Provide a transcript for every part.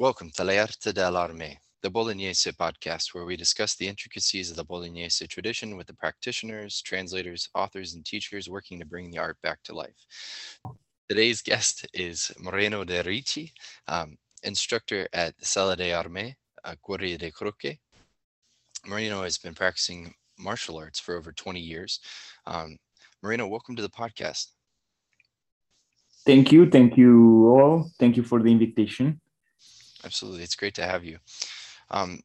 Welcome to L'Arte dell'Arme, the Bolognese podcast, where we discuss the intricacies of the Bolognese tradition with the practitioners, translators, authors, and teachers working to bring the art back to life. Today's guest is Moreno Dei Ricci, um, instructor at Sala di Armi, uh, di Croce. Moreno has been practicing martial arts for over 20 years. Um, Moreno, welcome to the podcast. Thank you. Thank you all. Thank you for the invitation. Absolutely. It's great to have you. Um,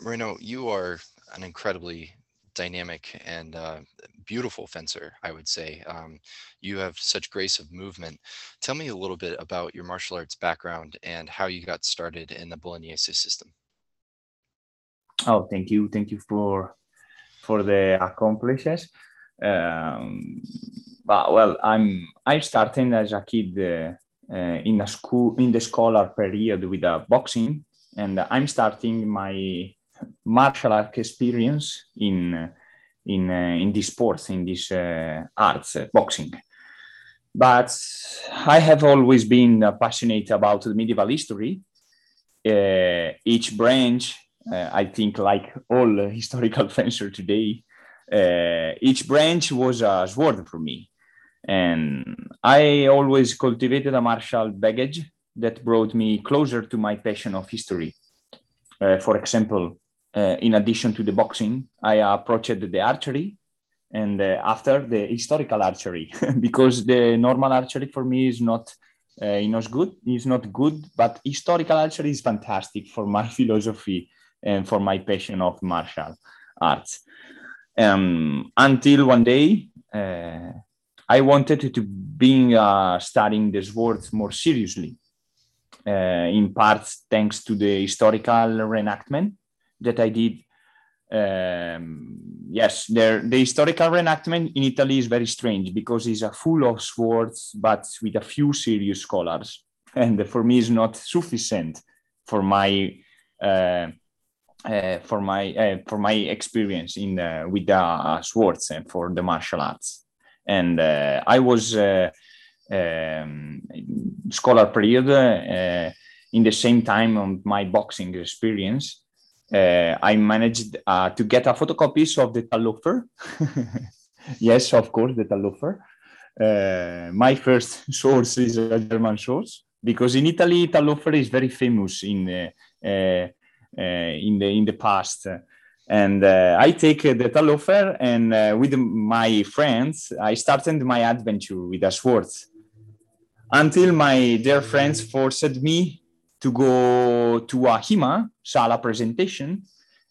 Moreno, you are an incredibly dynamic and uh, beautiful fencer, I would say. Um, you have such grace of movement. Tell me a little bit about your martial arts background and how you got started in the Bolognese system. Oh, thank you. Thank you for for the accomplishments. Um, but well, I'm I'm starting as a kid uh, in a school in the scholar period with a boxing, and I'm starting my martial art experience in in uh, in this sports in this uh, arts uh, boxing. But I have always been passionate about the medieval history. Uh, each branch, I think, like all historical fencer today, each branch was a sword for me and I always cultivated a martial baggage that brought me closer to my passion of history. Uh, for example, uh, in addition to the boxing, I approached the archery and uh, after the historical archery because the normal archery for me is not uh, not good is not good but historical archery is fantastic for my philosophy and for my passion of martial arts um, until one day uh, I wanted to be uh, studying the words more seriously, uh, in part thanks to the historical reenactment that I did. Um, yes, there, the historical reenactment in Italy is very strange because it's a full of swords, but with a few serious scholars, and for me, it's not sufficient for my uh, uh, for my uh, for my experience in uh, with the swords and for the martial arts and uh, I was uh, um, scholar period uh, in the same time on my boxing experience. I managed to get a photocopies of the Talhoffer. yes, of course, the Talhoffer. Uh, my first source is a German source because in Italy Talhoffer is very famous in uh, uh, in the in the past and uh, I take uh, the Talhoffer and uh, with my friends, I started my adventure with the swords until my dear friends forced me to go to a HEMA Sala presentation,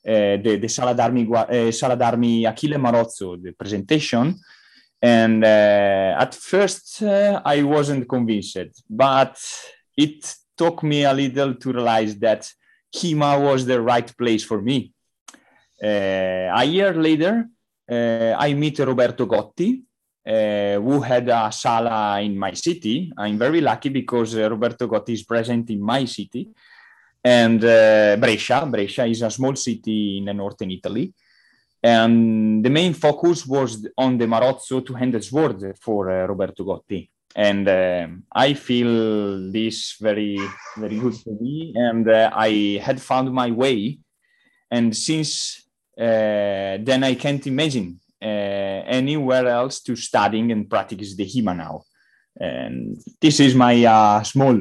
uh, the, the Sala d'Armi, uh, Sala d'Armi Achille Marozzo, the presentation. And uh, at first, I wasn't convinced, but it took me a little to realize that HEMA was the right place for me uh, a year later, uh, I meet Roberto Gotti, uh, who had a sala in my city. I'm very lucky because Roberto Gotti is present in my city. And Brescia, Brescia is a small city in the northern Italy and the main focus was on the Marozzo two-handed sword for uh, Roberto Gotti. And uh, I feel this very, very good for me. And uh, I had found my way. And since then I can't imagine uh, anywhere else to studying and practice the HEMA now. And this is my uh, small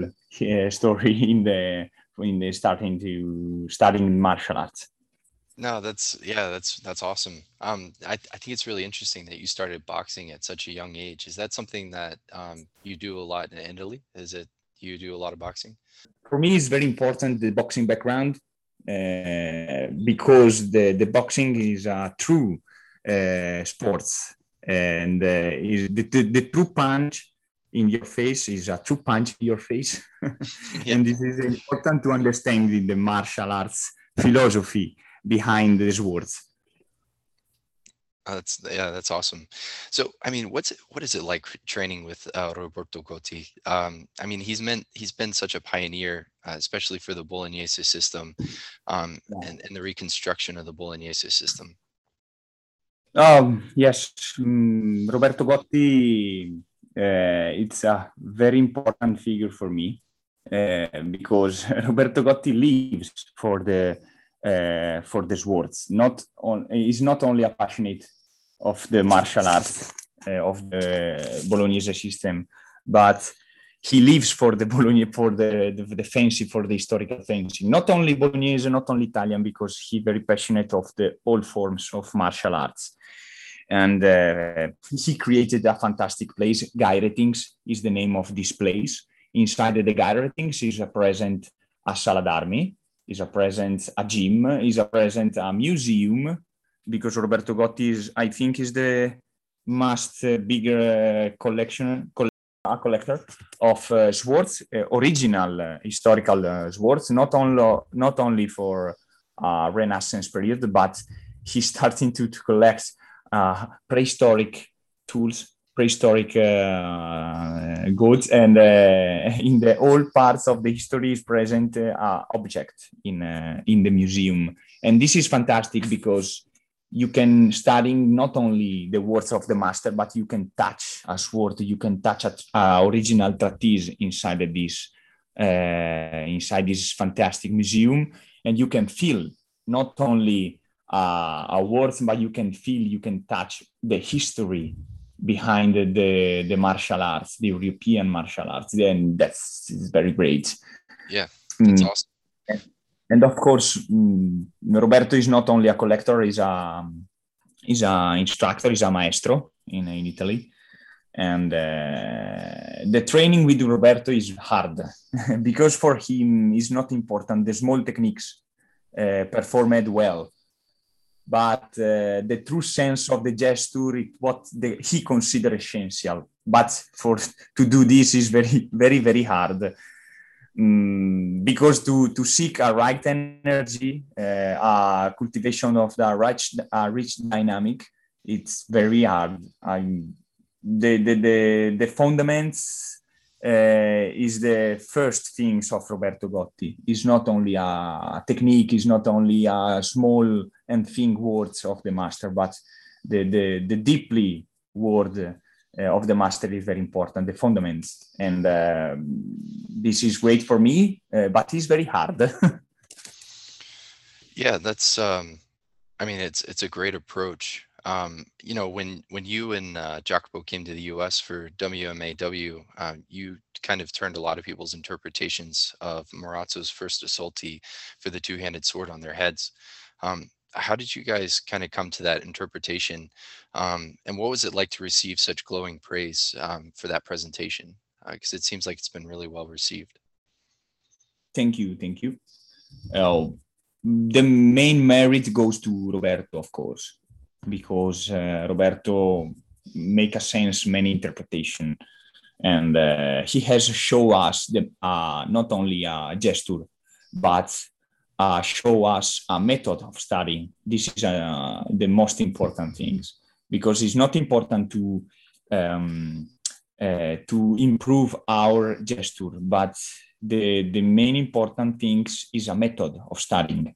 story in the in the starting to studying martial arts. No, that's yeah, that's that's awesome. Um, I I think it's really interesting that you started boxing at such a young age. Is that something that um, you do a lot in Italy? Is it you do a lot of boxing? For me, it's very important the boxing background uh, because the, the boxing is a true uh, sports and uh, is the, the, the, true punch in your face is a true punch in your face yeah. and this is important to understand the martial arts philosophy behind these words uh, that's yeah, that's awesome. So, I mean, what's it, what is it like training with uh, Roberto Gotti? Um, I mean, he's meant he's been such a pioneer, uh, especially for the Bolognese system, um, and, and the reconstruction of the Bolognese system. Um, yes, um, Roberto Gotti. Uh, it's a very important figure for me. uh, because Roberto Gotti lives for the uh, for the swords. Not on, he's not only passionate of the martial arts uh, of the Bolognese system, but he lives for the Bologna, for the, the, the for the historical fencing. Not only Bolognese, not only Italian, because he's very passionate of the all forms of martial arts. And uh, he created a fantastic place. Gairethinx is the name of this place. Inside the Gairethinx is a present a sala d'armi, is a present a gym, is a present a museum, because Roberto Gotti is, I think, is the most uh, bigger collection a collector of uh, swords, uh, original uh, historical uh, swords, not only not only for Renaissance period, but he's starting to, to collect uh, prehistoric tools, prehistoric goods, and in the all parts of the history is present object in in the museum, and this is fantastic because you can study not only the words of the master, but you can touch a sword, you can touch a, original treatise inside this uh, inside this fantastic museum, and you can feel not only uh, words, but you can feel, you can touch the history behind the, the, the martial arts, the European martial arts. Then that's is very great. Yeah, that's mm. awesome and of course, um, Roberto is not only a collector; he's a he's a instructor, he's a maestro in in Italy, and uh, the training with Roberto is hard because for him is not important the small techniques uh, performed well, but uh, the true sense of the gesture, it, what the, he considers essential. But for to do this is very very very hard um, because to, to seek a right energy, uh, a cultivation of the rich, rich dynamic, it's very hard. I, the, the, the, the fundaments uh, is the first things of Roberto Gotti. It's not only a technique, it's not only a small and think words of the master, but the, the, the deeply word uh, of the master is very important, the fundamentals. And uh, this is great for me, uh, but it's very hard. yeah, that's. Um, I mean, it's it's a great approach. Um, you know, when when you and uh, Jacopo came to the U.S. for WMAW, uh, you kind of turned a lot of people's interpretations of Marozzo's first assaulti for the two-handed sword on their heads. Um, how did you guys kind of come to that interpretation? Um, and what was it like to receive such glowing praise um, for that presentation? Because uh, it seems like it's been really well received. Thank you, thank you. Uh, the main merit goes to Roberto, of course, because uh, Roberto make a sense many interpretation, and uh, he has show us the uh, not only a gesture, but uh, show us a method of studying. This is uh, the most important things because it's not important to um, uh, to improve our gesture, but the the main important things is a method of studying.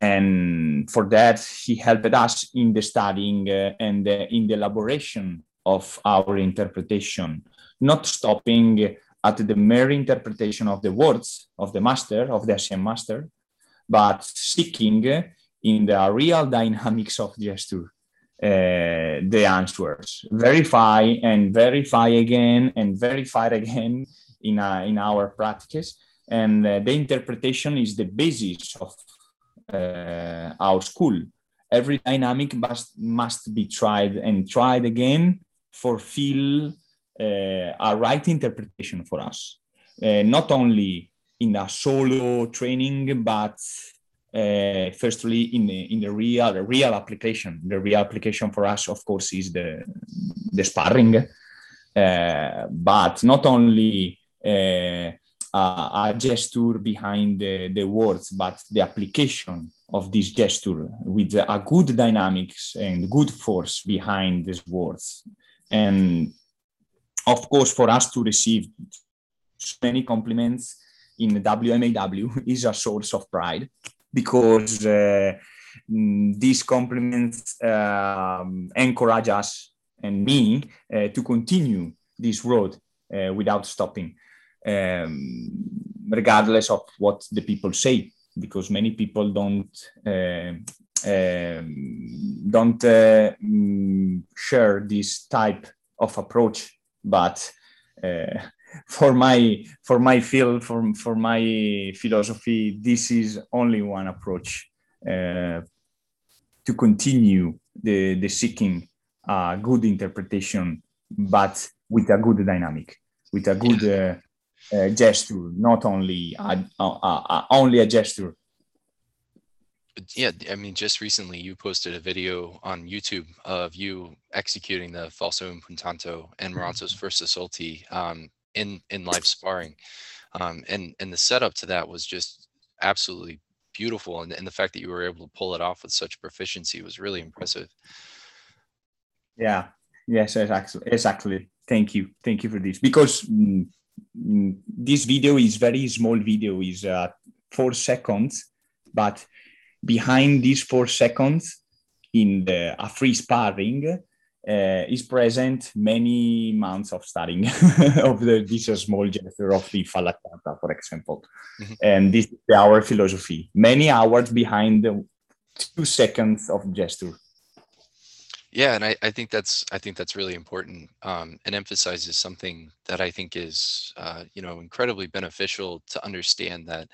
And for that, he helped us in the studying uh, and uh, in the elaboration of our interpretation, not stopping at the mere interpretation of the words of the master, of the Asian master, but seeking in the real dynamics of gesture uh, the answers. Verify and verify again and verify again in, uh, in our practice. And uh, the interpretation is the basis of uh, our school. Every dynamic must, must be tried and tried again for feel uh, a right interpretation for us. Not only in a solo training, but uh, firstly in the in the real the real application. The real application for us, of course, is the the sparring, uh, but not only uh, a, gesture behind the, the words, but the application of this gesture with a good dynamics and good force behind these words. And of course, for us to receive many compliments in WMAW is a source of pride because uh, mm, these compliments um, encourage us and me uh, to continue this road uh, without stopping. um, regardless of what the people say, because many people don't uh, um, don't uh, mm, share this type of approach. But for my for my field, for for my philosophy, this is only one approach uh, to continue the the seeking a good interpretation, but with a good dynamic, with a good uh, uh, gesture, not only a, a, a, only a gesture. Yeah, I mean, just recently you posted a video on YouTube of you executing the falso impuntato and Marozzo's first assaulti um, in in live sparring, um, and and the setup to that was just absolutely beautiful, and, and the fact that you were able to pull it off with such proficiency was really impressive. Yeah. Yes. Exactly. Exactly. Thank you. Thank you for this because mm, mm, this video is very small. Video is uh, four seconds, but behind these four seconds in the a free sparring uh, is present many months of studying of the, this small gesture of the falacata, for example. Mm-hmm. And this is our philosophy. Many hours behind the two seconds of gesture. Yeah, and I, I think that's I think that's really important um, and emphasizes something that I think is uh, you know incredibly beneficial to understand that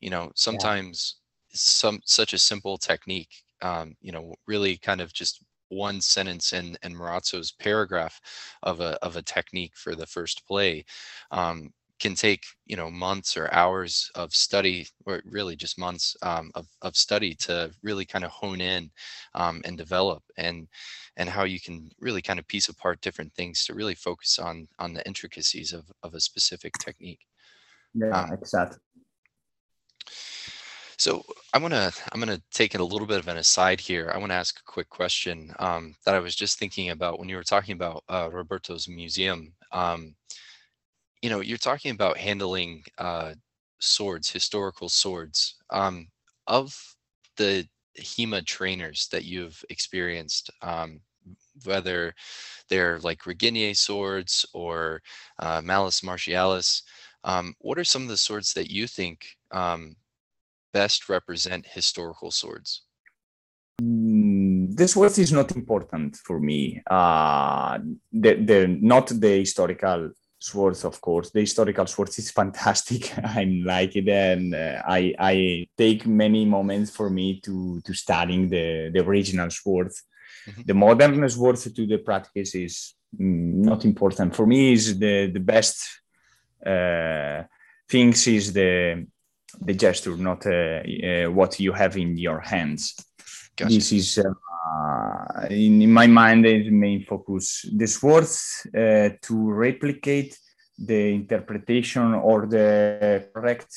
you know sometimes yeah. some such a simple technique um, you know really kind of just one sentence in in Marozzo's paragraph of a of a technique for the first play um, can take you know months or hours of study or really just months um, of, of study to really kind of hone in um, and develop and and how you can really kind of piece apart different things to really focus on on the intricacies of, of a specific technique. Yeah um, exactly so I want to I'm going to take it a little bit of an aside here. I want to ask a quick question um, that I was just thinking about when you were talking about uh, Roberto's museum. Um, you know, you're talking about handling uh, swords, historical swords. Um, of the HEMA trainers that you've experienced, um, whether they're like Regenyei swords or uh, Malleus Martialis, um, what are some of the swords that you think um, best represent historical swords? Mm, this word is not important for me. Uh, the, the, not the historical Swords, of course. The historical Swords is fantastic. I like it, and uh, I I take many moments for me to to studying the the original Swords. Mm-hmm. The modern Swords to the practice is mm, not important for me. Is the the best uh, things is the the gesture, not uh, uh what you have in your hands. Gotcha. This is uh, in, in, my mind the main focus. The swords uh, to replicate the interpretation or the correct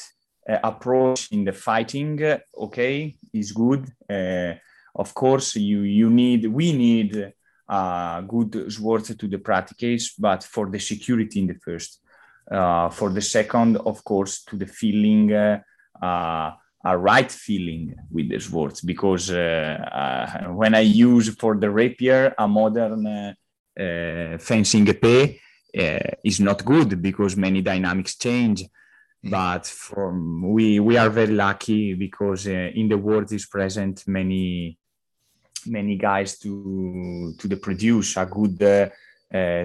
uh, approach in the fighting. Okay, is good. Uh, of course, you you need we need uh, good swords to the practice, but for the security in the first. Uh, for the second, of course, to the feeling a right feeling with the swords because uh, uh, when I use for the rapier a modern uh, uh fencing épée uh, is not good because many dynamics change. Mm-hmm. But from we we are very lucky because uh, in the world is present many many guys to to the produce a good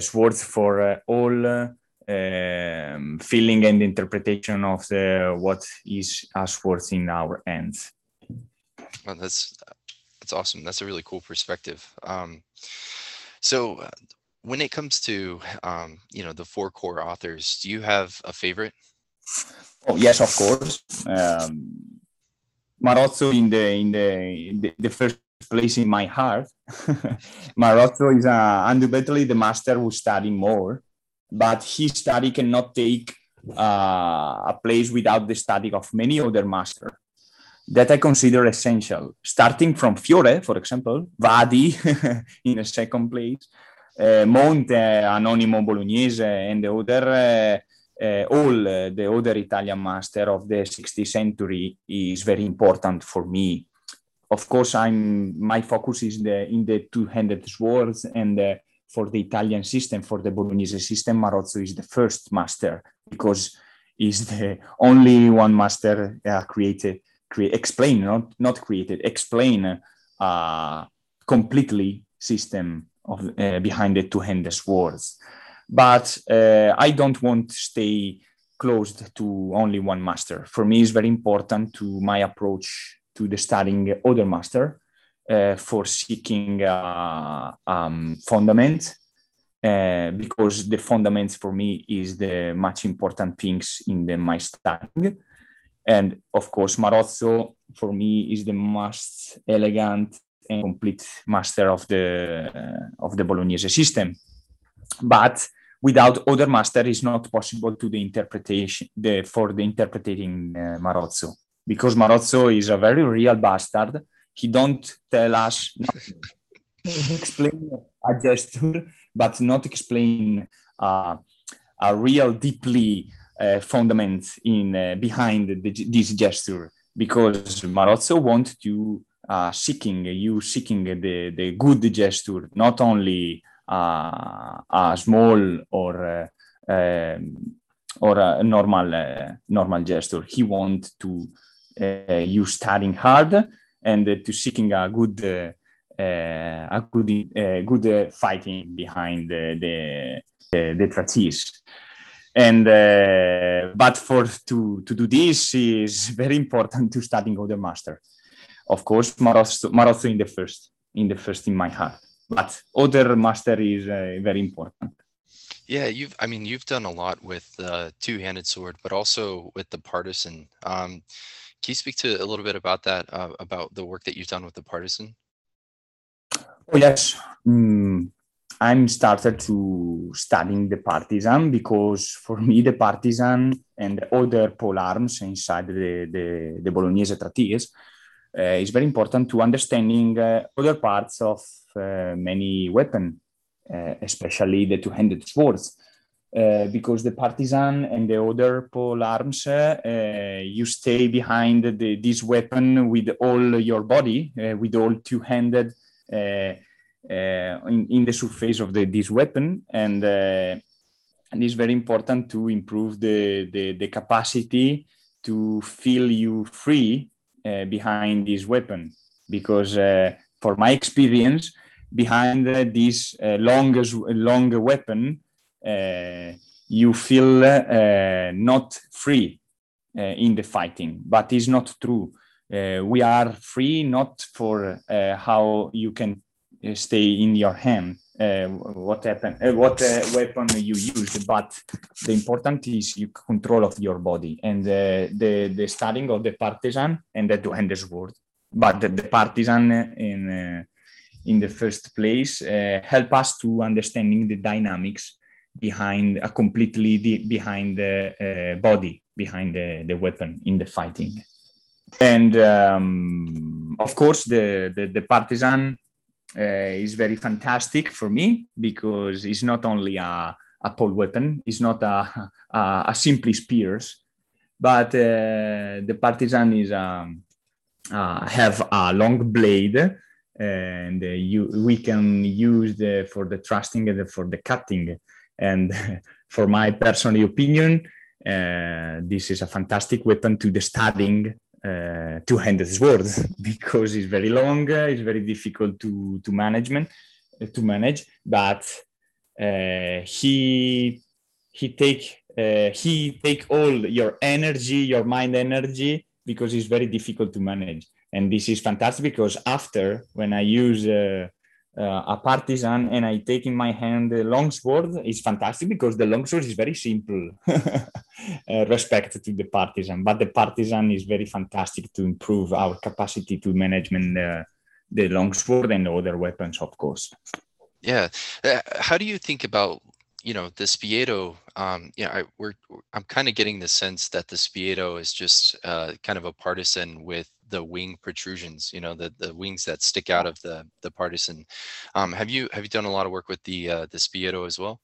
swords for all um, feeling and interpretation of the what is us worth in our hands. Well, that's that's awesome. That's a really cool perspective. Um, so, uh, when it comes to um, you know the four core authors, do you have a favorite? Oh yes, of course. Um, Marozzo in the in the, the, the first place in my heart. Marozzo is uh, undoubtedly the master who studied more but his study cannot take uh, a place without the study of many other masters that I consider essential, starting from Fiore, for example, Vadi in a second place, uh, Monte, Anonimo Bolognese, and the other, uh, uh, all uh, the other Italian master of the 16th century is very important for me. Of course, I'm my focus is the in the two-handed swords and for the Italian system, for the Bolognese system, Marozzo is the first master because is the only one master uh, created, create, explain, not, not created, explain uh, completely system of uh, behind the two-handed swords. But uh, I don't want to stay closed to only one master. For me, it's very important to my approach to the studying other master for seeking uh, um, fundament uh, because the fundamentals for me is the much important things in the my studying and of course marozzo for me is the most elegant and complete master of the uh, of the bolognese system. But without other master is not possible to the interpretation the, for the interpreting uh, marozzo because marozzo is a very real bastard he don't tell us explain a gesture but not explain uh, a real deeply uh, fundament in uh, behind the, this gesture. Because Marozzo want to uh, seeking you seeking the, the good gesture not only uh, a small or uh, um, or a normal normal gesture. He want to you studying hard and to seeking a good uh, a good uh, good uh, fighting behind the the, the, the and uh, but for to to do this is very important to studying other master. Of course marozzo, marozzo in the first in the first in my heart. But other master is uh, very important. Yeah you've i mean you've done a lot with uh, two-handed sword but also with the partisan. Um, can you speak to a little bit about that about the work that you've done with the partisan Oh, yes. Mm, I'm started to studying the partisan because for me the partisan and the other pole arms inside the, the, the Bolognese treatise uh, is very important to understanding uh, other parts of uh, many weapon, uh, especially the two-handed swords. Uh, because the partisan and the other pole arms, uh, you stay behind the, this weapon with all your body, with all two-handed uh, uh, in, in the surface of the, this weapon. And uh, and it's very important to improve the, the, the capacity to feel you free uh, behind this weapon. Because uh, for my experience behind uh, this long, long weapon Eh, you feel eh, not free eh, in the fighting but it's not true. We are free not for how you can stay in your hand uh, what happened uh, what uh, weapon you use but the important is you control of your body and the the studying of the partisan and the two-handed sword. But the, the partisan in in the first place help us to understanding the dynamics behind a completely behind the body behind the, the weapon in the fighting. And um, of course the, the, the partisan uh, is very fantastic for me because it's not only a, a pole weapon it's not a, a, a simply spears but uh, the partisan is um, uh, have a long blade and uh, you, we can use the, for the thrusting and for the cutting and for my personal opinion uh, this is a fantastic weapon to the studying uh, two-handed sword because it's very long, it's very difficult to to management uh, to manage. But uh, he he take uh, he take all your energy, your mind energy because it's very difficult to manage. And this is fantastic because after when I use uh, uh, a partisan and I take in my hand the long sword is fantastic because the long sword is very simple uh, respect to the partisan, but the partisan is very fantastic to improve our capacity to management uh, the long sword and other weapons, of course. Yeah, uh, how do you think about you know the Spiedo? Um, you know, I, we're I'm kind of getting the sense that the Spiedo is just uh, kind of a partisan with the wing protrusions, you know, the, the wings that stick out of the, the partisan. Um, have you have you done a lot of work with the uh, the Spiedo as well?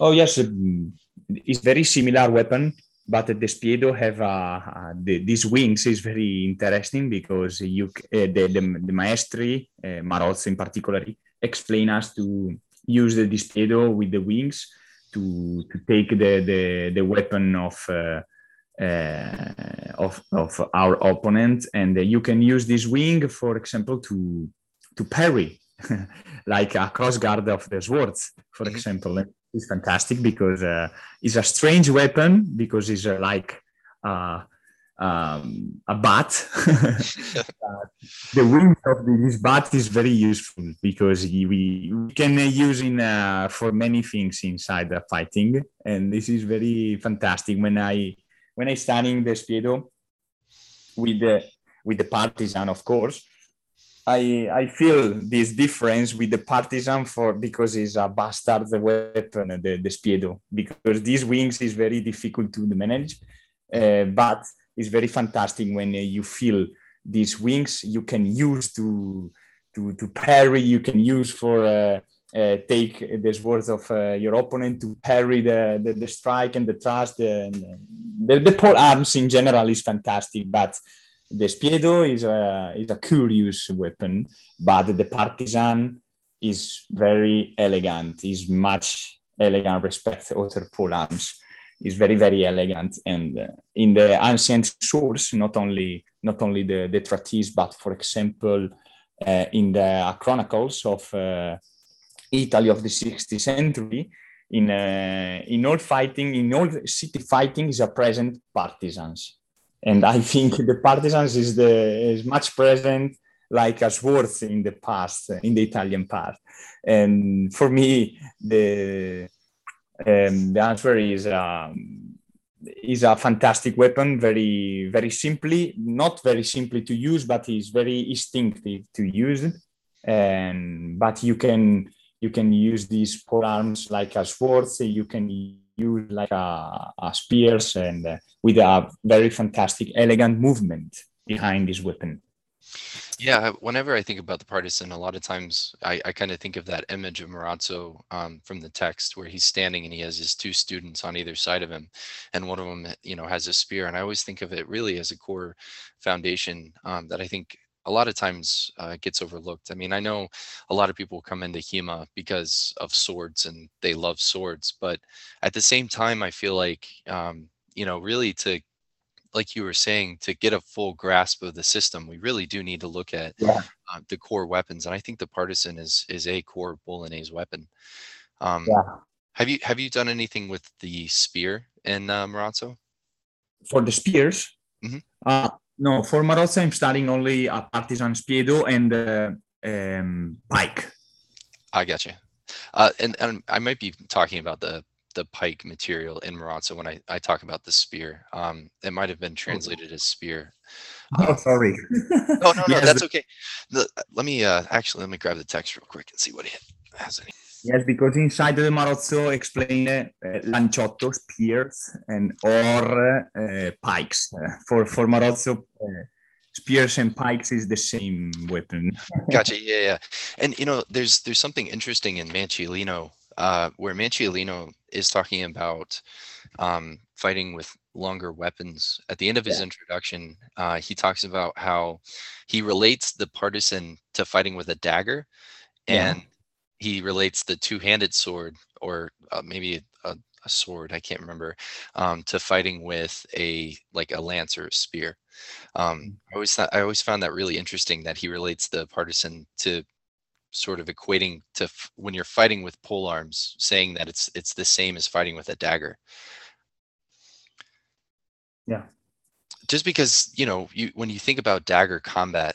Oh yes, um, it's very similar weapon, but the Spiedo have uh, uh, the, these wings is very interesting because you uh, the, the the maestri uh, Marozzo in particular explain us to use the Spiedo with the wings to to take the the, the weapon of uh, uh, of of our opponent, and you can use this wing, for example, to to parry, like a cross guard of the swords, for mm-hmm. example. It's fantastic because uh, it's a strange weapon because it's uh, like uh, um, a bat. the wing of this bat is very useful because we, we can use in uh, for many things inside the fighting, and this is very fantastic. When I when I studying the Spiedo with the with the partisan, of course, I I feel this difference with the partisan for because it's a bastard the weapon, the, the Spiedo, because these wings is very difficult to manage, uh, but it's very fantastic when uh, you feel these wings you can use to to to parry, you can use for uh, uh, take the swords of uh, your opponent to parry the, the, the strike and the thrust. The, the, the pole arms in general is fantastic, but the Spiedo is a, is a curious weapon, but the partisan is very elegant, is much elegant respect other pole arms is very very elegant and uh, in the ancient source not only not only the the treatise but for example uh, in the chronicles of uh, Italy of the 16th century in uh, in all fighting in all city fighting is a present partisans. And I think the partisans is the is much present like as worth in the past in the Italian part. And for me the um, the answer is um, is a fantastic weapon. Very very simply, not very simply to use, but is very instinctive to use. And but you can you can use these arms like a swords. You can use like a, a spears and uh, with a very fantastic, elegant movement behind this weapon. Yeah, whenever I think about the partisan, a lot of times I, I kind of think of that image of Marozzo um, from the text where he's standing and he has his two students on either side of him, and one of them, you know, has a spear. And I always think of it really as a core foundation um, that I think a lot of times uh, gets overlooked. I mean, I know a lot of people come into HEMA because of swords and they love swords, but at the same time, I feel like, um, you know, really to like you were saying, to get a full grasp of the system, we really do need to look at yeah. uh, the core weapons. And I think the partisan is is a core Bolognese weapon. Um, yeah. Have you have you done anything with the spear in uh, Marozzo? For the spears, mm-hmm. uh, no. For Marozzo, I'm studying only a partisan spiedo and uh, um, pike. I got you. Uh, and, and I might be talking about the the pike material in Marozzo when I, I talk about the spear. Um, it might have been oh. translated as spear. Oh, um, sorry. no, no, no, yes, that's okay. The, let me uh, actually let me grab the text real quick and see what it has. Any. Yes, because inside the Marozzo explain uh, lanciotto, spears, and or uh, pikes. Uh, for for Marozzo, uh, spears and pikes is the same weapon. gotcha. Yeah, yeah. And you know, there's there's something interesting in Manciolino uh, where Manciolino is talking about um, fighting with longer weapons. At the end of his yeah. introduction, uh, he talks about how he relates the partisan to fighting with a dagger, and yeah. he relates the two-handed sword, or uh, maybe a, a, sword, I can't remember, um, to fighting with a like a lance or a spear. Um, mm. I always thought I always found that really interesting that he relates the partisan to sort of equating to f- when you're fighting with pole arms, saying that it's it's the same as fighting with a dagger. Yeah. Just because you know you when you think about dagger combat,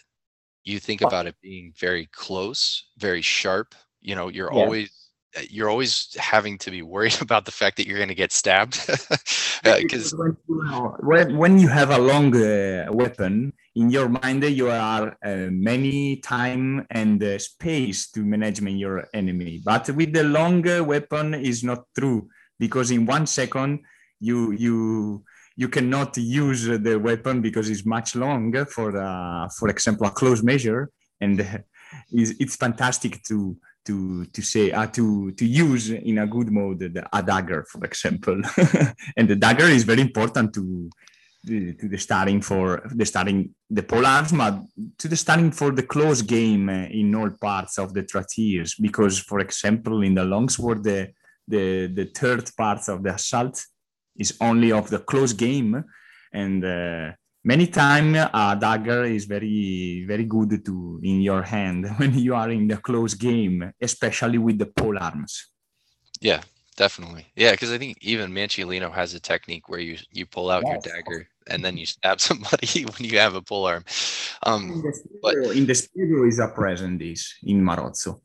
you think about it being very close, very sharp. You know, you're yeah. always you're always having to be worried about the fact that you're going to get stabbed because uh, when, when you have a long uh, weapon in your mind you are uh, many time and uh, space to manage your enemy. But with the longer weapon is not true because in one second you you you cannot use the weapon because it's much longer for uh, for example a close measure and it's, it's fantastic to to to say uh, to to use in a good mode the, a dagger for example. And the dagger is very important to to the starting for the starting the but to the starting for the close game in all parts of the treatise because for example in the longsword the the the third part of the assault is only of the close game, and uh, many time a dagger is very very good to in your hand when you are in the close game, especially with the pole arms. Yeah, definitely. Yeah, because I think even Manciolino has a technique where you you pull out yes. your dagger and then you stab somebody when you have a pole arm. Um, in the Spiedo, but in the Spiedo is a present this in Marozzo.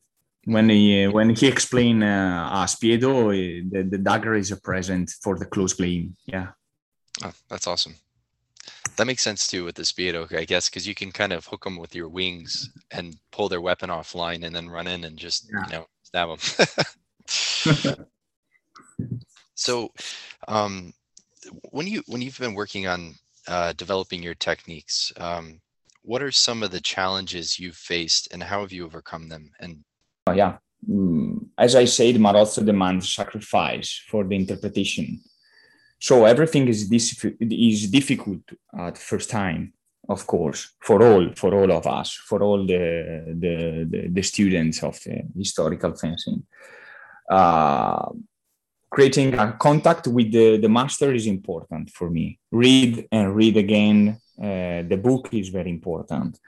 When he when he explained uh, a Spiedo, uh, the, the dagger is a present for the close game. Yeah. Oh, that's awesome. That makes sense too with the Spiedo, I guess, because you can kind of hook them with your wings and pull their weapon offline and then run in and just yeah. you know stab them. so, um, when you when you've been working on uh, developing your techniques, um, what are some of the challenges you've faced, and how have you overcome them? And oh, yeah, mm, as I said, Marozzo demands sacrifice for the interpretation. So everything is dis- is difficult at first time, of course, for all for all of us, for all the the, the, the students of the historical fencing. Uh, creating a contact with the, the master is important for me. Read and read again. Uh, the book is very important.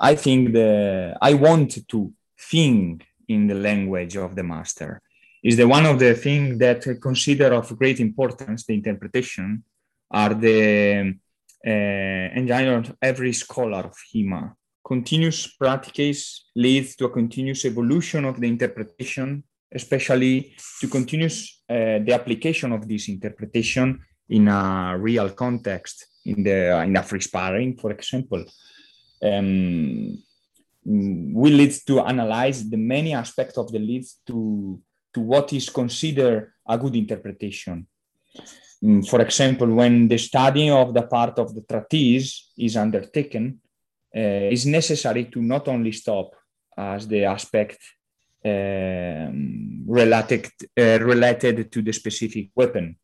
I think the I want to think in the language of the master is the one of the things that I consider of great importance. The interpretation are the uh, engine of every scholar of HEMA. Continuous practice leads to a continuous evolution of the interpretation especially to continue uh, the application of this interpretation in a real context, in the in a free sparring, for example. Um, we lead to analyze the many aspects of the leads to, to what is considered a good interpretation. Um, for example, when the study of the part of the treatise is undertaken, uh, it's necessary to not only stop as the aspect um, related, uh, related to the specific weapon.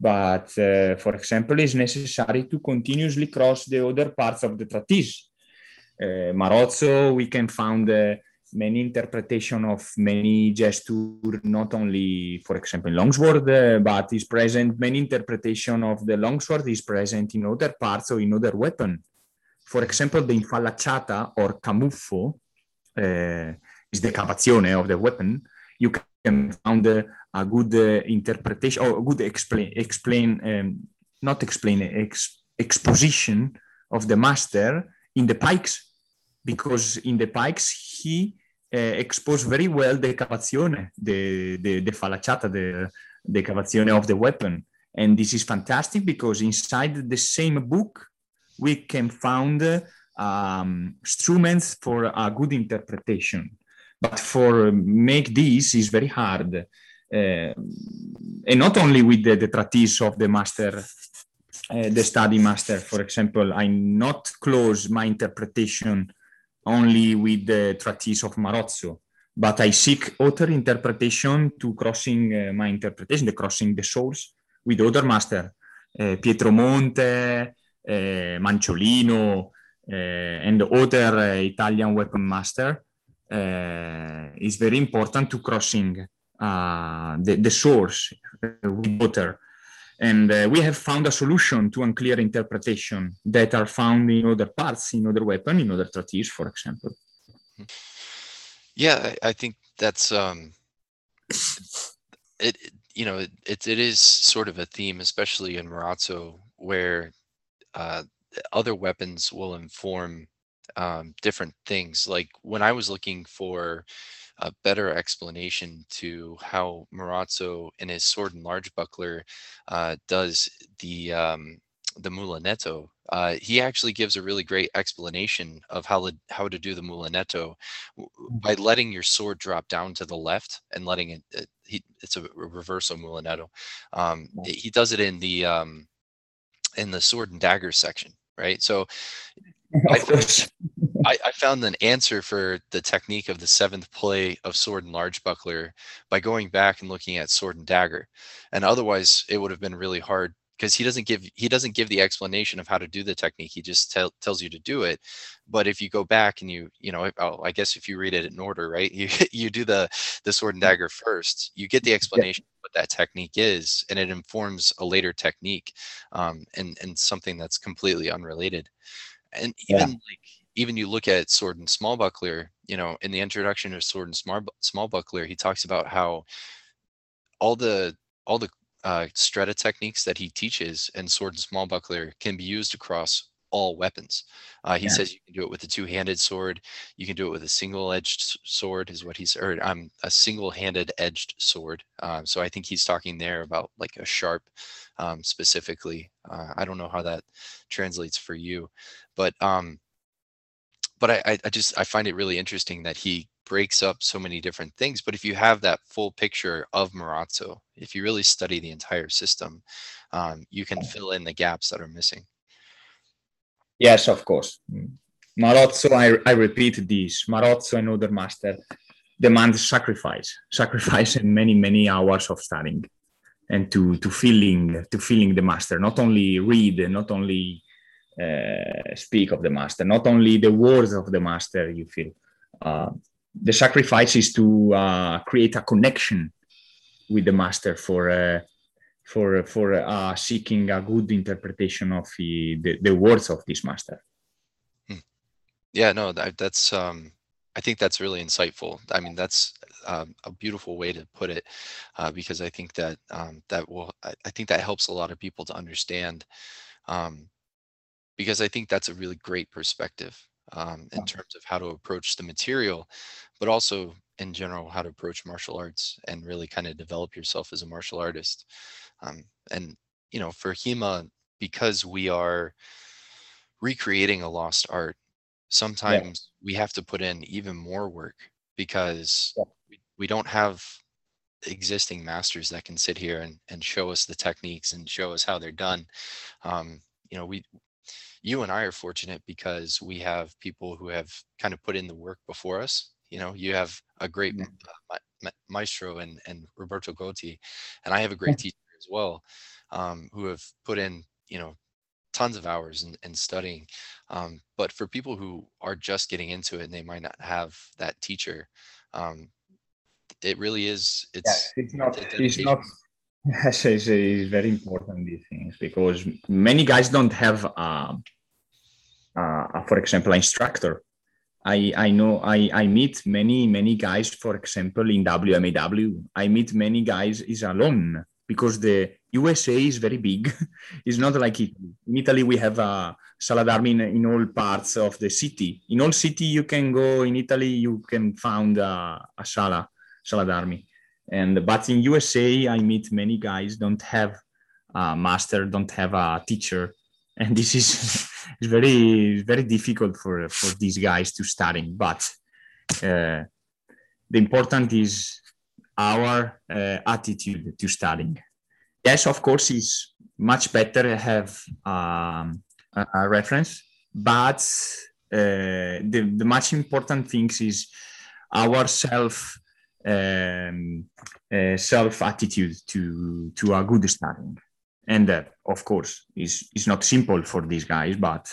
But uh, for example, it's necessary to continuously cross the other parts of the treatise. Uh, Marozzo, we can find uh, many interpretation of many gestures, not only, for example, in longsword, uh, but is present many interpretation of the longsword is present in other parts or in other weapon. For example, the infallacciata or camuffo uh, is the cavazione of the weapon, you can find a, a good uh, interpretation or good explain, explain um, not explain, ex, exposition of the master in the pikes, because in the pikes he uh, exposed very well the cavazione, the, the, the falacciata, the, the cavazione of the weapon. And this is fantastic because inside the same book, we can find um, instruments for a good interpretation. But for make this is very hard. Uh, and not only with the, the treatise of the master, uh, the study master, for example, I not close my interpretation only with the treatise of Marozzo, but I seek other interpretation to crossing uh, my interpretation, the crossing the source with other master, uh, Pietro Monte, uh, Manciolino, uh, and other Italian weapon master uh, is very important to crossing uh, the, the source with water. And uh, we have found a solution to unclear interpretation that are found in other parts, in other weapon, in other treatise, for example. Yeah, I think that's um, it. You know, it, it is sort of a theme, especially in Marozzo, where uh, other weapons will inform um, different things. Like when I was looking for a better explanation to how Marozzo in his sword and large buckler uh, does the um, the mulinetto, uh, he actually gives a really great explanation of how to, how to do the mulinetto by letting your sword drop down to the left and letting it. it he, it's a reversal mulinetto. Um, he does it in the um, in the sword and dagger section, right? So I, I, I, found an answer for the technique of the seventh play of sword and large buckler by going back and looking at sword and dagger. And otherwise, it would have been really hard because he doesn't give he doesn't give the explanation of how to do the technique. He just tell, tells you to do it. But if you go back and you you know oh, i guess if you read it in order right you you do the the sword and dagger first. You get the explanation yeah. what that technique is and it informs a later technique um, and and something that's completely unrelated and even yeah. like even you look at sword and small buckler you know in the introduction of sword and small small buckler he talks about how all the all the uh, strata techniques that he teaches and sword and small buckler can be used across all weapons. Uh, he yeah. says you can do it with a two-handed sword. You can do it with a single-edged sword, is what he's or um, a single-handed edged sword. Um, so I think he's talking there about like a sharp, um, specifically. Uh, I don't know how that translates for you, but um, but I, I just I find it really interesting that he breaks up so many different things. But if you have that full picture of Marozzo, if you really study the entire system, um, you can fill in the gaps that are missing. Yes, of course. Mm. Marozzo, I, I repeat this, Marozzo and other master demand sacrifice, sacrifice and many, many hours of studying and to, to feeling, to feeling the master, not only read, not only uh, speak of the master, not only the words of the master you feel, uh, the sacrifice is to uh, create a connection with the master for uh, for for uh, seeking a good interpretation of the, the, the words of this master. Hmm. Yeah, no, that, that's um, I think that's really insightful. I mean, that's um, a beautiful way to put it, uh, because I think that um, that will I, I, think that helps a lot of people to understand, um, because I think that's a really great perspective um, in terms of how to approach the material, but also in general how to approach martial arts and really kind of develop yourself as a martial artist. Um, and you know, for Hema, because we are recreating a lost art, sometimes yeah. we have to put in even more work because yeah. we, we don't have existing masters that can sit here and, and show us the techniques and show us how they're done. Um, you know, we you and I are fortunate because we have people who have kind of put in the work before us. You know, you have a great mm-hmm. uh, maestro and, and Roberto Gotti, and I have a great teacher as well, um, who have put in, you know, tons of hours in, in studying. Um, but for people who are just getting into it and they might not have that teacher, um, it really is. It's, it's not. It's not Yes, it's, it's very important these things because many guys don't have, uh, uh, for example, an instructor. I I know I I meet many many guys. For example, in WMAW, I meet many guys is alone because the USA is very big. it's not like Italy. In Italy, we have a sala d'armi in, in all parts of the city. In all city, you can go. In Italy, you can find a, a sala sala d'armi and but in usa i meet many guys don't have a master don't have a teacher. And this is, is very very difficult for for these guys to studying but uh, the important is our uh, attitude to studying. Yes of course it's much better to have um, a, a, reference but uh, the, the much important things is our self um, uh, self attitude to to a good starting. and that of course is is not simple for these guys but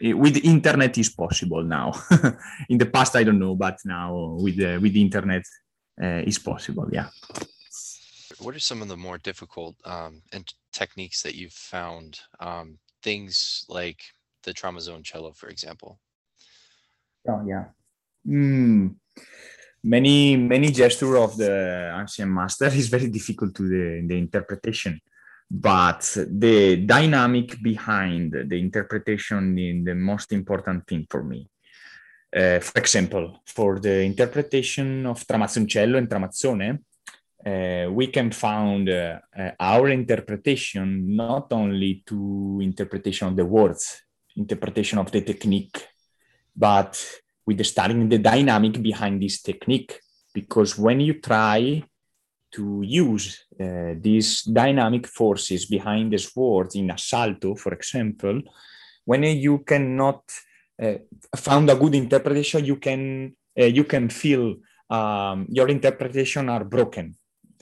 with the internet is possible now. In the past i don't know but now with the with the internet uh, is possible yeah. What are some of the more difficult um, and techniques that you've found um, things like the tramazzoncello for example? Oh yeah. Mm many many gesture of the ancient master is very difficult to the, the interpretation. But the dynamic behind the interpretation is the most important thing for me uh, for example for the interpretation of tramazzoncello and tramazzone uh, we can found uh, our interpretation not only to interpretation of the words interpretation of the technique but with the studying the dynamic behind this technique because when you try to use uh, these dynamic forces behind the sword in a salto, for example when you cannot uh, found a good interpretation you can uh, you can feel um, your interpretation are broken.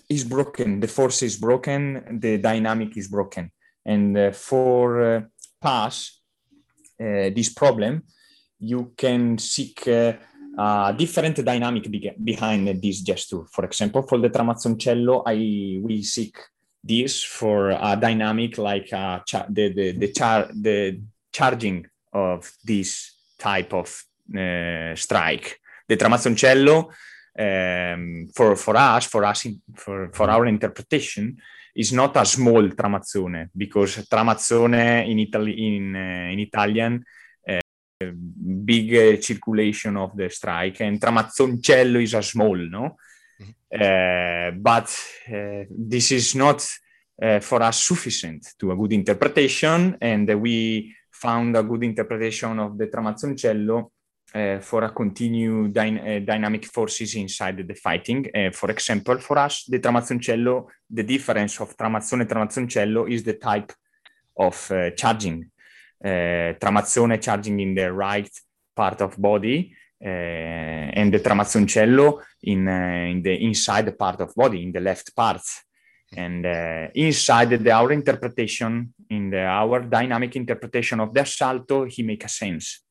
Is broken. The force is broken. The dynamic is broken. And uh, for uh, pass uh, this problem, you can seek uh, different dynamic be- behind this gesture. For example, for the Tramazzoncello, I we seek this for a dynamic like uh, cha- the the the, char- the charging of this type of uh, strike. The Tramazzoncello, um, for for us, for us, in, for for our interpretation, is not a small tramazzone because tramazzone in Italy in uh, in Italian big circulation of the strike and tramazzoncello is a small no mm-hmm. but this is not for us sufficient to a good interpretation and we found a good interpretation of the tramazzoncello uh, for a continued dy- uh, dynamic forces inside the fighting. Uh, for example, for us, the Tramazzoncello, the difference of Tramazzone and is the type of charging. Uh, Tramazzone charging in the right part of body, uh, and the Tramazzoncello in, in the inside part of body, in the left part. And inside the, our interpretation, in the, our dynamic interpretation of the assalto, he make a sense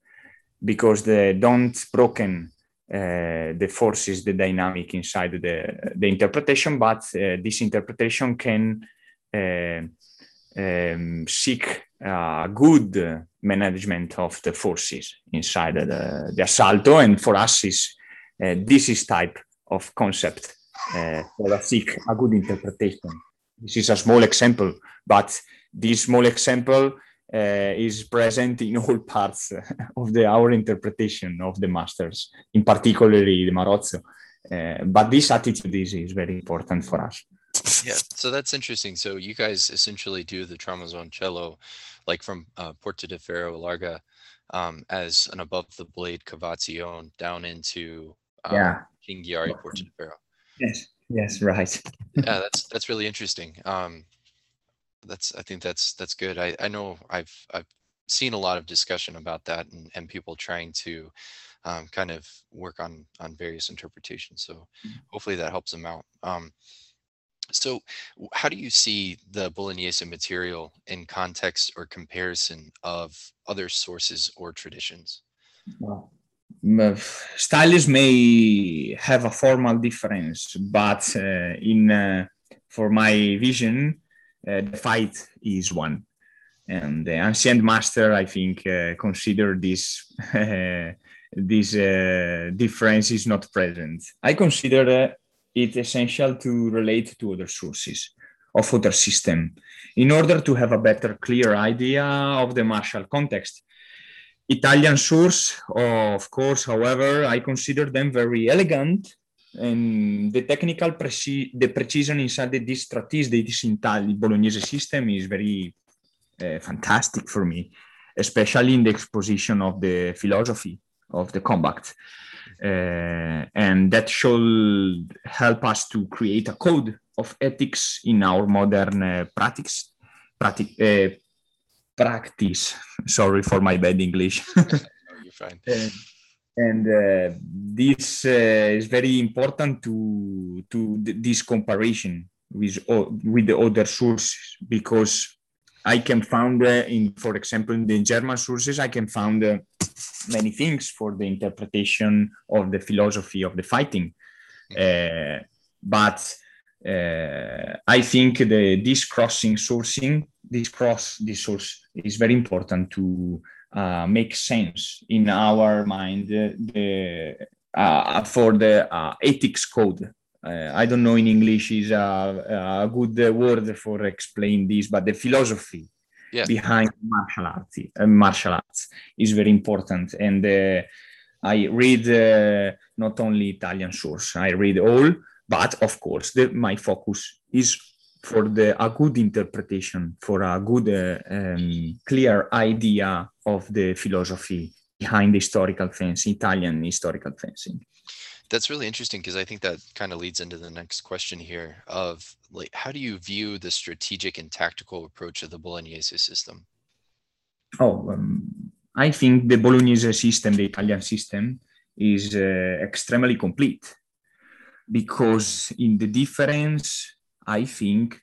because they don't broken uh, the forces, the dynamic inside the, the interpretation, but uh, this interpretation can uh, um, seek a good management of the forces inside the, the assalto. And for us, is uh, this is type of concept uh, for a seek a good interpretation. This is a small example, but this small example uh, is present in all parts of the our interpretation of the masters, in particularly the Marozzo. Uh, but this attitude is, is very important for us. Yeah, so that's interesting. So you guys essentially do the Tramazzoncello, like from uh, Porta de Ferro Larga, um, as an above the blade cavazione down into um, yeah. Cinghiara Porta de Ferro. Yes, yes, right. yeah, that's that's really interesting. Um, that's I think that's that's good. I, I know I've I've seen a lot of discussion about that and, and people trying to um, kind of work on on various interpretations. So mm-hmm. hopefully that helps them out. Um, so how do you see the Bolognese material in context or comparison of other sources or traditions? Well, styles may have a formal difference, but uh, in uh, for my vision, uh, the fight is one. And the ancient master, I think, uh, consider this this uh, difference is not present. I consider it essential to relate to other sources of other system in order to have a better, clear idea of the martial context. Italian source, of course, however, I consider them very elegant and the technical preci- the precision inside this strategy, this Italian Bolognese system is very uh, fantastic for me, especially in the exposition of the philosophy of the combat. Uh, and that should help us to create a code of ethics in our modern uh, practice. Practic- uh, practice. Sorry for my bad English. you're fine. And uh, this uh, is very important to to this comparison with with the other sources because I can find uh, in, for example, in the German sources, I can find uh, many things for the interpretation of the philosophy of the fighting, uh, but uh, I think the this crossing sourcing, this cross, this source is very important to uh, make sense in our mind the, uh, for the uh, ethics code. Uh, I don't know in English is a, a good word for explain this, but the philosophy yeah. behind martial arts, uh, martial arts is very important. And uh, I read not only Italian source, I read all, but of course the, my focus is for the a good interpretation, for a good um, clear idea of the philosophy behind historical fencing, Italian historical fencing. That's really interesting because I think that kind of leads into the next question here of like how do you view the strategic and tactical approach of the Bolognese system? Oh, um, I think the Bolognese system, the Italian system, is uh, extremely complete because in the difference I think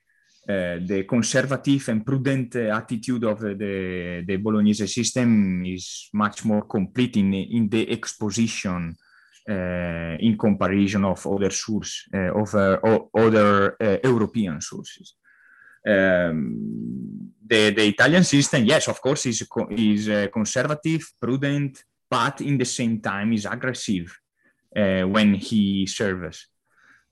uh, the conservative and prudent attitude of the, the Bolognese system is much more complete in, in the exposition uh, in comparison of other sources, uh, of uh, other European sources. Um, the, the Italian system, yes, of course, is, is conservative, prudent, but in the same time is aggressive when he serves.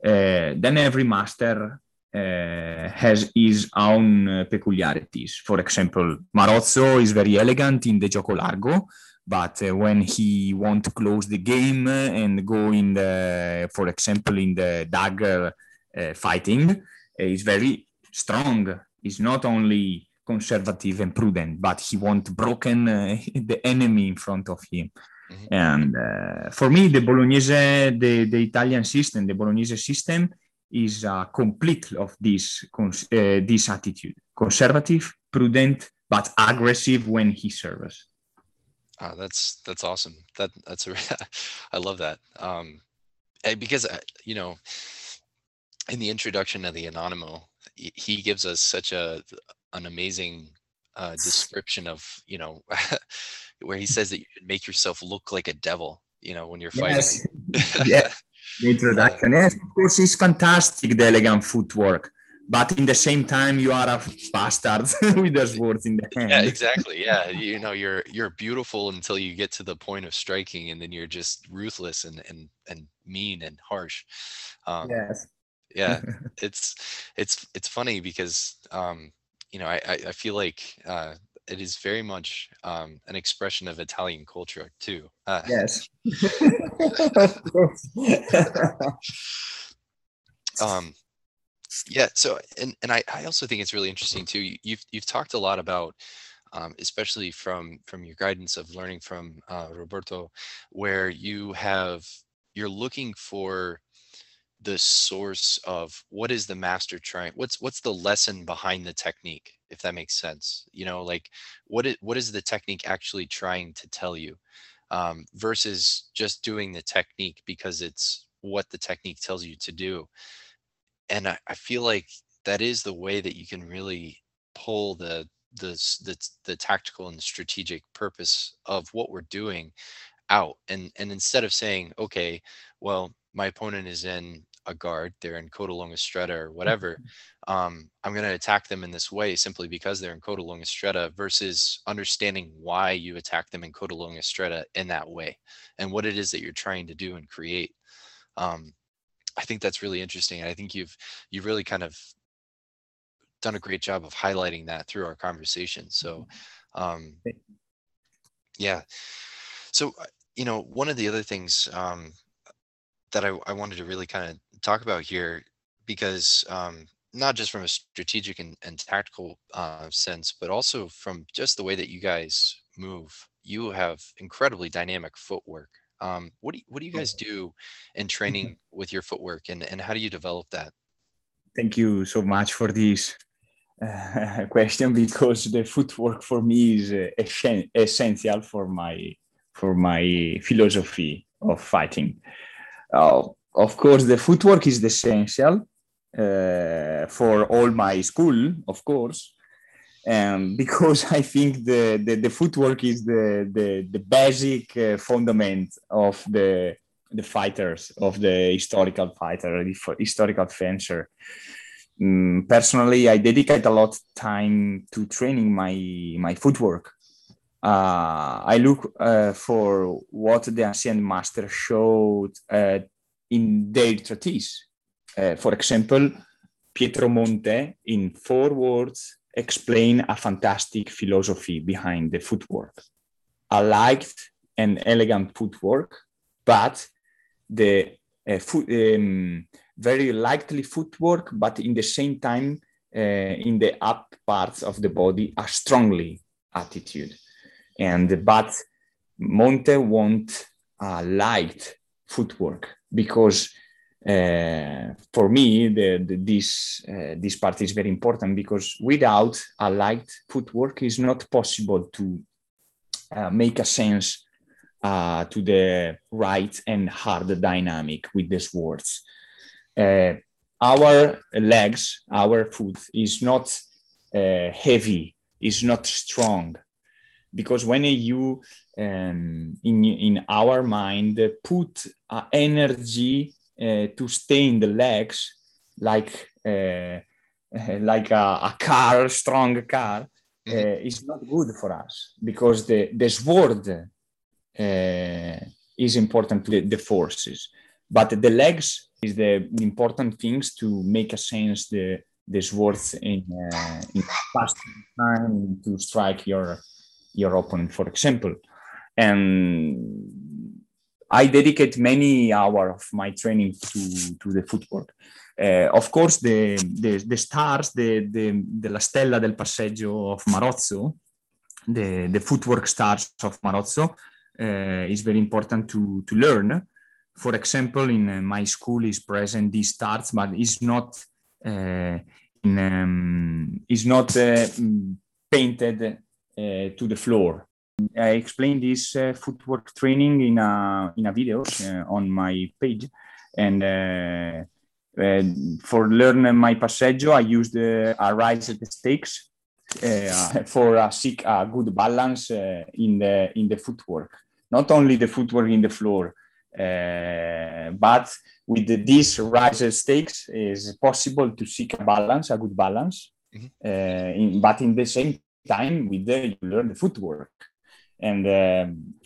then every master uh, has his own uh, peculiarities. For example, Marozzo is very elegant in the gioco largo, but uh, when he want to close the game and go in the, for example, in the dagger uh, fighting, is very strong. He's not only conservative and prudent, but he want broken uh, the enemy in front of him. Mm-hmm. And uh, for me, the Bolognese, the, the Italian system, the Bolognese system is a complete of this uh, this attitude: conservative, prudent, but aggressive when he serves. Oh, that's that's awesome. That that's a, I love that. Um, because uh, you know, in the introduction of the Anonimo, he gives us such a an amazing uh, description of you know where he says that you should make yourself look like a devil you know when you're fighting yes. yeah the introduction yes of course it's fantastic the elegant footwork but in the same time you are a bastard with those words in the hand. yeah exactly. Yeah you know you're you're beautiful until you get to the point of striking and then you're just ruthless and and and mean and harsh. Um, yes. yeah it's it's it's funny because um you know i i feel like uh it is very much um, an expression of Italian culture too. Uh, yes. um, yeah. So, and and I, I also think it's really interesting too. You, you've you've talked a lot about, um, especially from from your guidance of learning from uh, Roberto, where you have you're looking for the source of what is the master trying what's what's the lesson behind the technique if that makes sense you know like what is what is the technique actually trying to tell you um, versus just doing the technique because it's what the technique tells you to do and I, I feel like that is the way that you can really pull the the the, the tactical and strategic purpose of what we're doing out and and instead of saying okay well my opponent is in a guard, they're in coda longa stretta or whatever, um, I'm going to attack them in this way simply because they're in coda longa stretta versus understanding why you attack them in coda longa stretta in that way and what it is that you're trying to do and create. Um, I think that's really interesting. I think you've you've really kind of done a great job of highlighting that through our conversation. So, mm-hmm. um, yeah. So, uh, you know, one of the other things um, that I, I wanted to really kind of talk about here because um, not just from a strategic and, and tactical uh, sense, but also from just the way that you guys move. You have incredibly dynamic footwork. Um, what do you, what do you guys do in training with your footwork, and and how do you develop that? Thank you so much for this uh, question because the footwork for me is uh, essential for my for my philosophy of fighting. Uh, of course, the footwork is essential uh, for all my school, of course, um, because I think the, the, the, footwork is the, the, the basic uh, fundament of the, the fighters, of the historical fighter, the historical fencer. Um, personally, I dedicate a lot of time to training my, my footwork. Uh, I look uh, for what the ancient master showed uh, in their treatise. Uh, for example, Pietro Monte, in four words, explain a fantastic philosophy behind the footwork. I liked an elegant footwork, but the uh, foot, um, very lightly footwork, but in the same time, uh, in the up parts of the body, a strongly attitude. And but Monte want a light footwork because uh, for me, the, the, this uh, this part is very important because without a light footwork, is not possible to uh, make a sense uh, to the right and hard dynamic with these words. Uh, our legs, our foot is not uh, heavy, is not strong, because when you um, in in our mind put energy to stay in the legs, like uh, like a, a, car, strong car, mm-hmm. is not good for us because the the sword is important to the, the forces, but the legs is the, important things to make a sense the the sword in, uh, in fast time to strike your your opponent, for example. And I dedicate many hours of my training to, to the footwork. Uh, of course, the, the, the stars, the, the, the La Stella del Passeggio of Marozzo, the, the footwork stars of Marozzo, uh, is very important to, to learn. For example, in uh, my school is present these stars, but it's not uh, in, um, is not uh, painted uh, to the floor. I explained this uh, footwork training in a in a video on my page, and for learn my passeggio, I used a raised stakes uh, for a seek a good balance uh, in the in the footwork. Not only the footwork in the floor, uh, but with the, these raised stakes, is possible to seek a balance, a good balance. Mm-hmm. In, but in the same time, with the you learn the footwork, and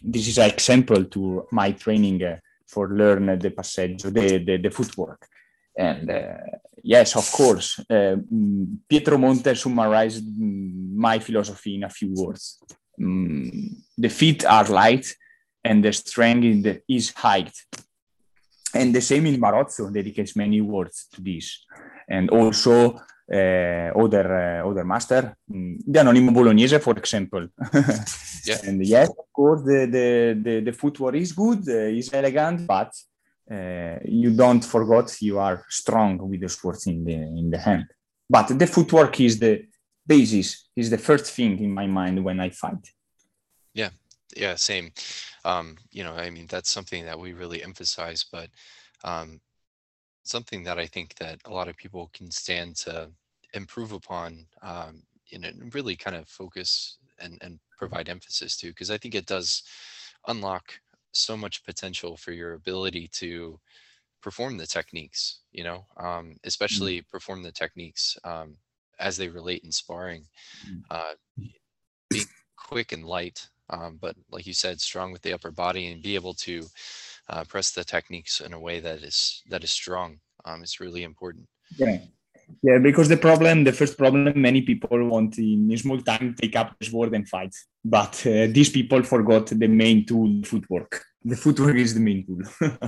this is an example to my training for learn the passeggio, the, the, the footwork. And uh, yes, of course, uh, Pietro Monte summarized my philosophy in a few words. Um, the feet are light and the strength the, is height. And the same in Marozzo dedicates many words to this. And also uh, other uh, other master, the Anonimo Bolognese, for example. yeah. And yes, of course, the the the, the footwork is good, uh, is elegant, but uh, you don't forget you are strong with the sword in the in the hand. But the footwork is the basis, is the first thing in my mind when I fight. Yeah, yeah, same. Um, you know, I mean, that's something that we really emphasize, but um, something that I think that a lot of people can stand to improve upon, um, and really kind of focus and and provide emphasis to, because I think it does unlock so much potential for your ability to perform the techniques you know um, mm. especially mm-hmm. perform the techniques um, as they relate in sparring mm. uh, being quick and light um, but like you said strong with the upper body and be able to uh, press the techniques in a way that is that is strong um, it's really important yeah yeah because the problem the first problem many people want in a small time take up the sword and fight. But uh, these people forgot the main tool footwork. The footwork is the main tool.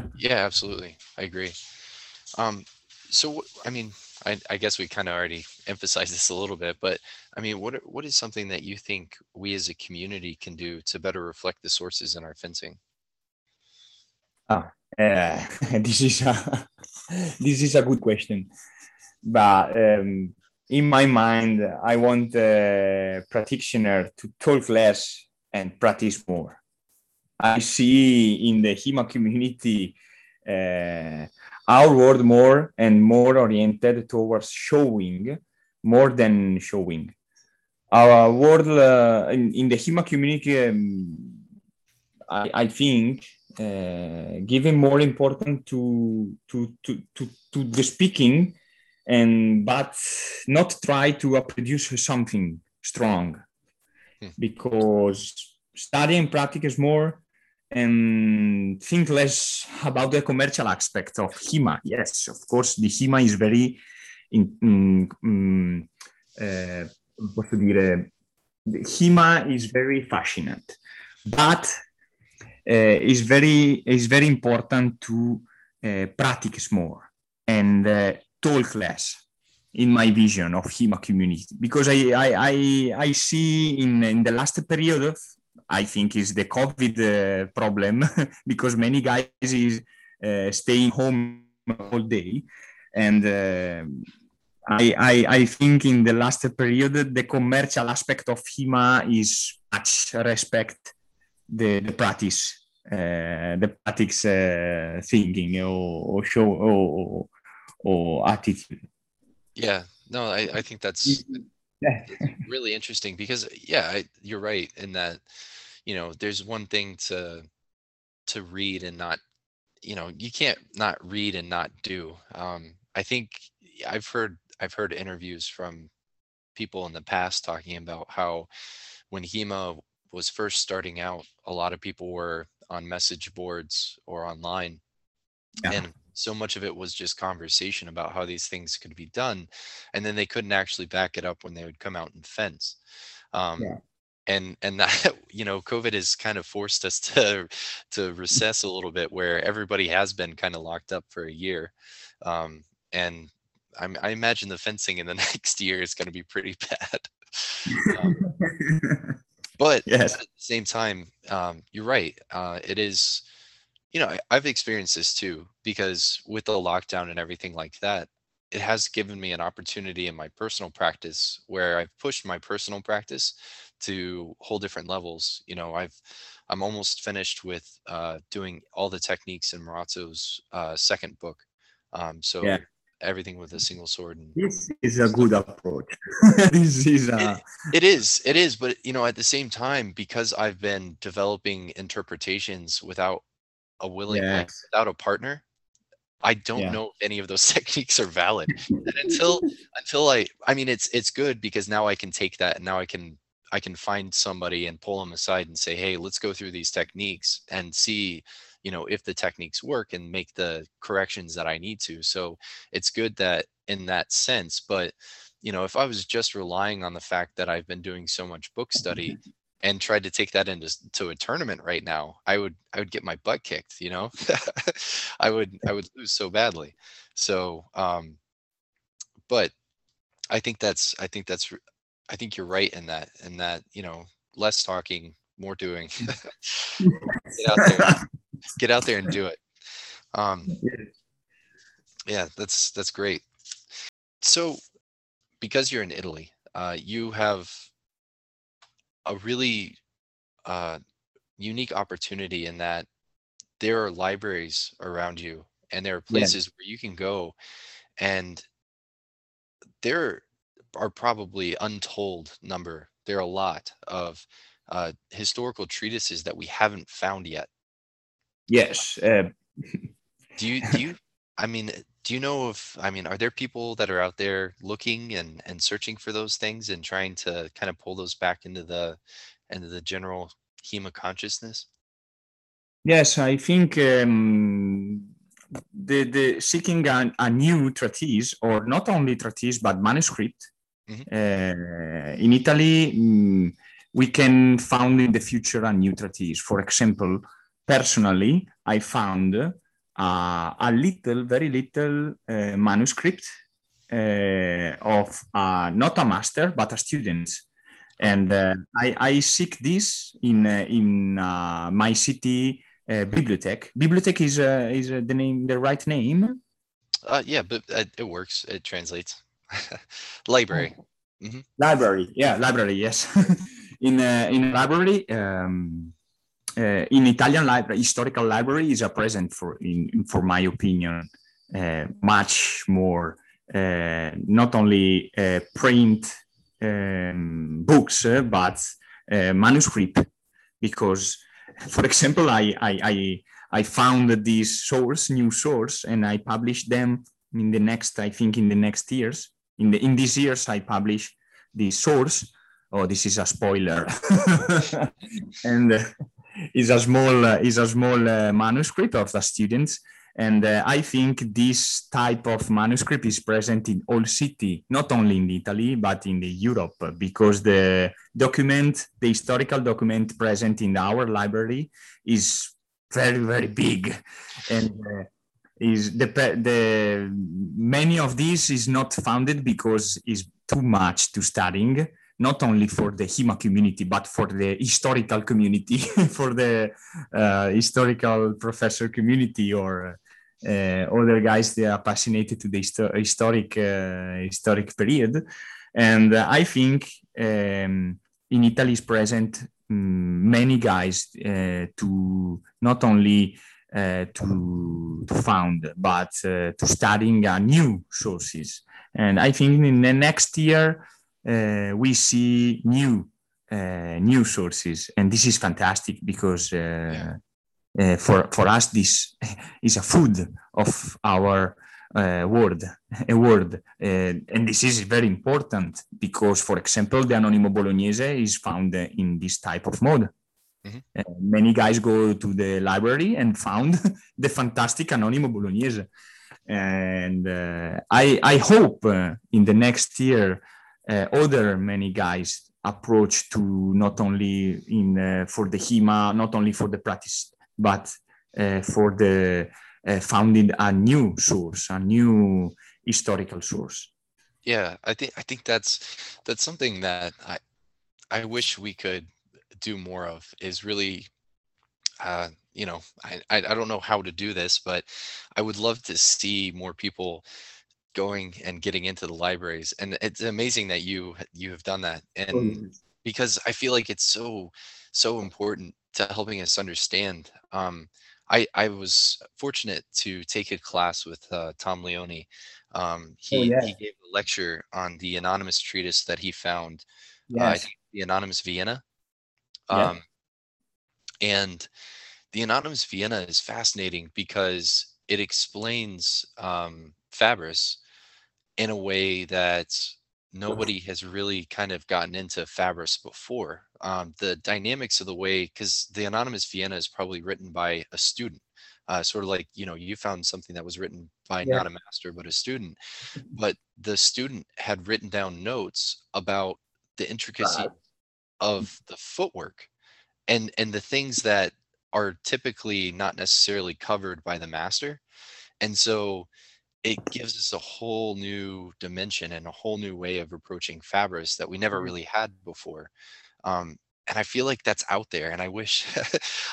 Yeah absolutely. I agree. Um so i mean I, I guess we kind of already emphasized this a little bit, but I mean, what what is something that you think we as a community can do to better reflect the sources in our fencing? Ah, uh, this is a this is a good question but um, in my mind, I want the practitioner to talk less and practice more. I see in the HEMA community uh, our world more and more oriented towards showing more than showing. Our world uh, in, in, the HEMA community, um, I, I, think, uh, giving more importance to, to, to, to, to the speaking and but not try to produce something strong hmm. because study and practice more and think less about the commercial aspect of HEMA. Yes, of course, the HEMA is very, in, in, in uh, posso dire, the HEMA is very fascinating, but uh, it's very it's very important to uh, practice more and uh, talk class in my vision of HEMA community because I, I, I, I see in, in the last period, I think is the COVID uh, problem because many guys is uh, staying home all day. And uh, I, I, I think in the last period, the commercial aspect of HEMA is much respect the, the practice, uh, the practice uh, thinking or, or show or, or attitude. Yeah, no, I, I think that's, Yeah. really interesting because yeah, I, you're right in that, you know, there's one thing to to read and not, you know, you can't not read and not do. Um, I think I've heard I've heard interviews from people in the past talking about how when HEMA was first starting out, a lot of people were on message boards or online Yeah. and so much of it was just conversation about how these things could be done and then they couldn't actually back it up when they would come out and fence um, Yeah. and and that you know covid has kind of forced us to to recess a little bit where everybody has been kind of locked up for a year um, and I'm, i imagine the fencing in the next year is going to be pretty bad um, but yes. at the same time, um, you're right. Uh, it is, you know, I, I've experienced this too because with the lockdown and everything like that, it has given me an opportunity in my personal practice where I've pushed my personal practice to whole different levels. You know, I've I'm almost finished with uh, doing all the techniques in Marozzo's uh, second book. Um, so Yeah. everything with a single sword and This is a good approach. this is a It is, it is, but you know, at the same time, because I've been developing interpretations without a willing, yes. without a partner, I don't Yeah. know if any of those techniques are valid. And until until I I mean it's it's good because now I can take that and now I can I can find somebody and pull them aside and say, hey, let's go through these techniques and see, you know, if the techniques work and make the corrections that I need to. So it's good that in that sense, but you know, if I was just relying on the fact that I've been doing so much book study and tried to take that into to a tournament right now, I would I would get my butt kicked, you know. I would I would lose so badly. So um but I think that's I think that's I think you're right in that in that, you know, less talking, more doing. get out there. Get out there and do it. Um yeah, that's that's great. So because you're in Italy, uh you have a really uh unique opportunity in that there are libraries around you and there are Yeah. places where you can go and there are probably untold number there are a lot of uh, historical treatises that we haven't found yet yes. Uh, do you do you i mean do you know if i mean are there people that are out there looking and and searching for those things and trying to kind of pull those back into the into the general hema consciousness yes, I think um, the the seeking a, a new treatise, or not only treatise but manuscript. Mhm. Uh, in Italy, mm, we can found in the future a new treatise. For example, personally, I found uh, a little, very little uh, manuscript uh, of uh, not a master but a student, and uh, I, I seek this in uh, in uh, my city uh, bibliothèque. Bibliothèque is uh, is uh, the name, the right name. uh yeah but uh, it works. It translates. Library. Library, yeah, library, yes. in uh, in library, um, uh, in Italian library, historical library is a present for, in, for my opinion, uh, much more uh, not only uh, print um, books uh, but uh, manuscript, because, for example, I I I, I found this source, new source, and I published them in the next, I think, in the next years. In the in these years I publish the source. Oh, this is a spoiler, and is a small uh, is a small uh, manuscript of the students. And uh, I think this type of manuscript is present in all city, not only in Italy but in Europe, because the document, the historical document present in our library, is very very big, and uh, is the the many of these is not founded because is too much to studying not only for the HEMA community but for the historical community for the uh, historical professor community or uh, other guys that are passionate to the histo- historic uh, historic period and i think um, in italy is present mm, many guys uh, to not only uh, to to found, but uh, to studying uh, new sources. And I think in the next year uh, we see new uh, new sources, and this is fantastic because uh, yeah. for for us this is a food of our uh, word, a word. Uh, and this is very important because, for example, the Anonimo Bolognese is found in this type of mode. Mm-hmm. Uh, many guys go to the library and found the fantastic Anonimo Bolognese. And uh, I, I hope uh, in the next year, uh, other many guys approach to not only in for the HEMA, not only for the practice, but for the uh, founding a new source, a new historical source. Yeah, I think I think that's that's something that I I wish we could do more of is really uh, you know I, I don't know how to do this but i would love to see more people going and getting into the libraries and it's amazing that you you have done that and mm-hmm. because i feel like it's so so important to helping us understand um I, I was fortunate to take a class with uh, Tom Leoni. Um, oh, he, oh, yeah. he gave a lecture on the anonymous treatise that he found, yes. uh, the Anonymous Vienna. Um, yeah. And the Anonymous Vienna is fascinating because it explains um, Fabris in a way that nobody has really kind of gotten into Fabris before. Um, the dynamics of the way, because the Anonymous Vienna is probably written by a student, uh, sort of like you know you found something that was written by yeah. not a master but a student, but the student had written down notes about the intricacy of the footwork and and the things that are typically not necessarily covered by the master, and so it gives us a whole new dimension and a whole new way of approaching Fabris that we never mm-hmm. really had before. Um, and I feel like that's out there, and I wish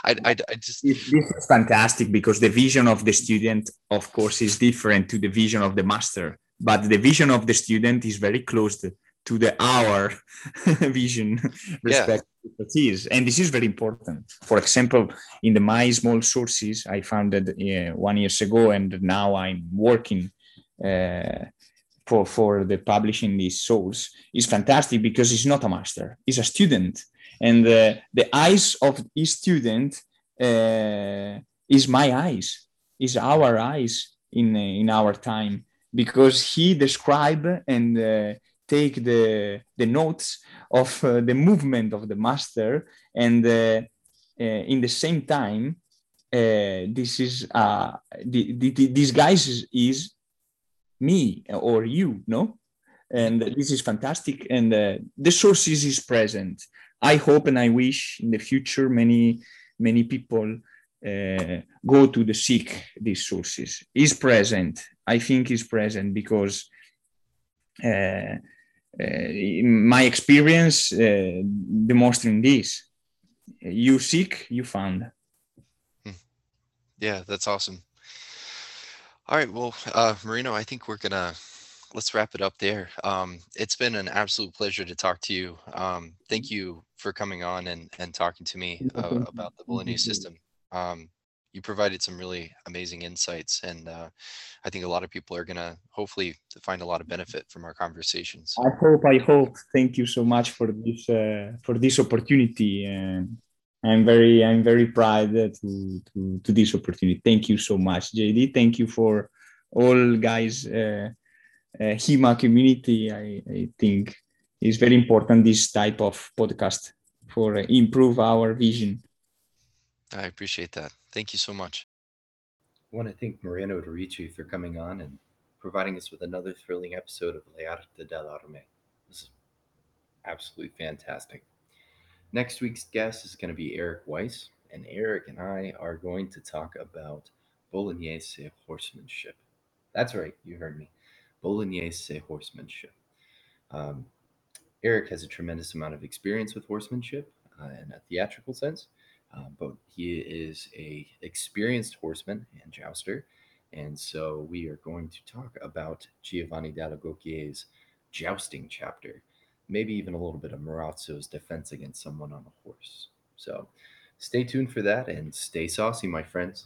I, I, I just this is fantastic because the vision of the student, of course, is different to the vision of the master, but the vision of the student is very close to, the our vision respect yeah. and this is very important. For example in the my small sources i founded uh, one years ago and now i'm working uh, for for the publishing this source. Is fantastic because it's not a master. It's a student. And uh, the eyes of each student uh, is my eyes. Is our eyes in in our time. Because he describe and uh, take the, the notes of uh, the movement of the master and uh, uh, in the same time uh, this is uh, the, the, this guys is, is, me or you no? And this is fantastic. And uh, the sources is present. I hope and i wish in the future many many people go to the seek these sources. Is present. I think is present because uh, uh, my experience uh, demonstrating this you seek you found. Hmm. yeah that's awesome. All right well uh, Moreno i think we're gonna let's wrap it up there. Um, it's been an absolute pleasure to talk to you. Um, thank you for coming on and, and talking to me uh, about the bolognese system. Um, you provided some really amazing insights and uh, i think a lot of people are going to hopefully find a lot of benefit from our conversations. I hope i hope. Thank you so much for this uh, for this opportunity and i'm very i'm very proud to, to to this opportunity. Thank you so much jd thank you for all guys uh, uh, hema community. I i think is very important this type of podcast for improve our vision. I appreciate that Thank you so much. I want to thank Moreno Dei Ricci for coming on and providing us with another thrilling episode of Le Arte dell'Arme. This is absolutely fantastic. Next week's guest is going to be Eric Weiss, and Eric and I are going to talk about Bolognese horsemanship. That's right, you heard me. Bolognese horsemanship. Um, Eric has a tremendous amount of experience with horsemanship uh, in a theatrical sense, uh, but he is a experienced horseman and jouster, and so we are going to talk about Giovanni dall'Agocchie's jousting chapter, maybe even a little bit of Marozzo's defense against someone on a horse. So stay tuned for that and stay saucy, my friends.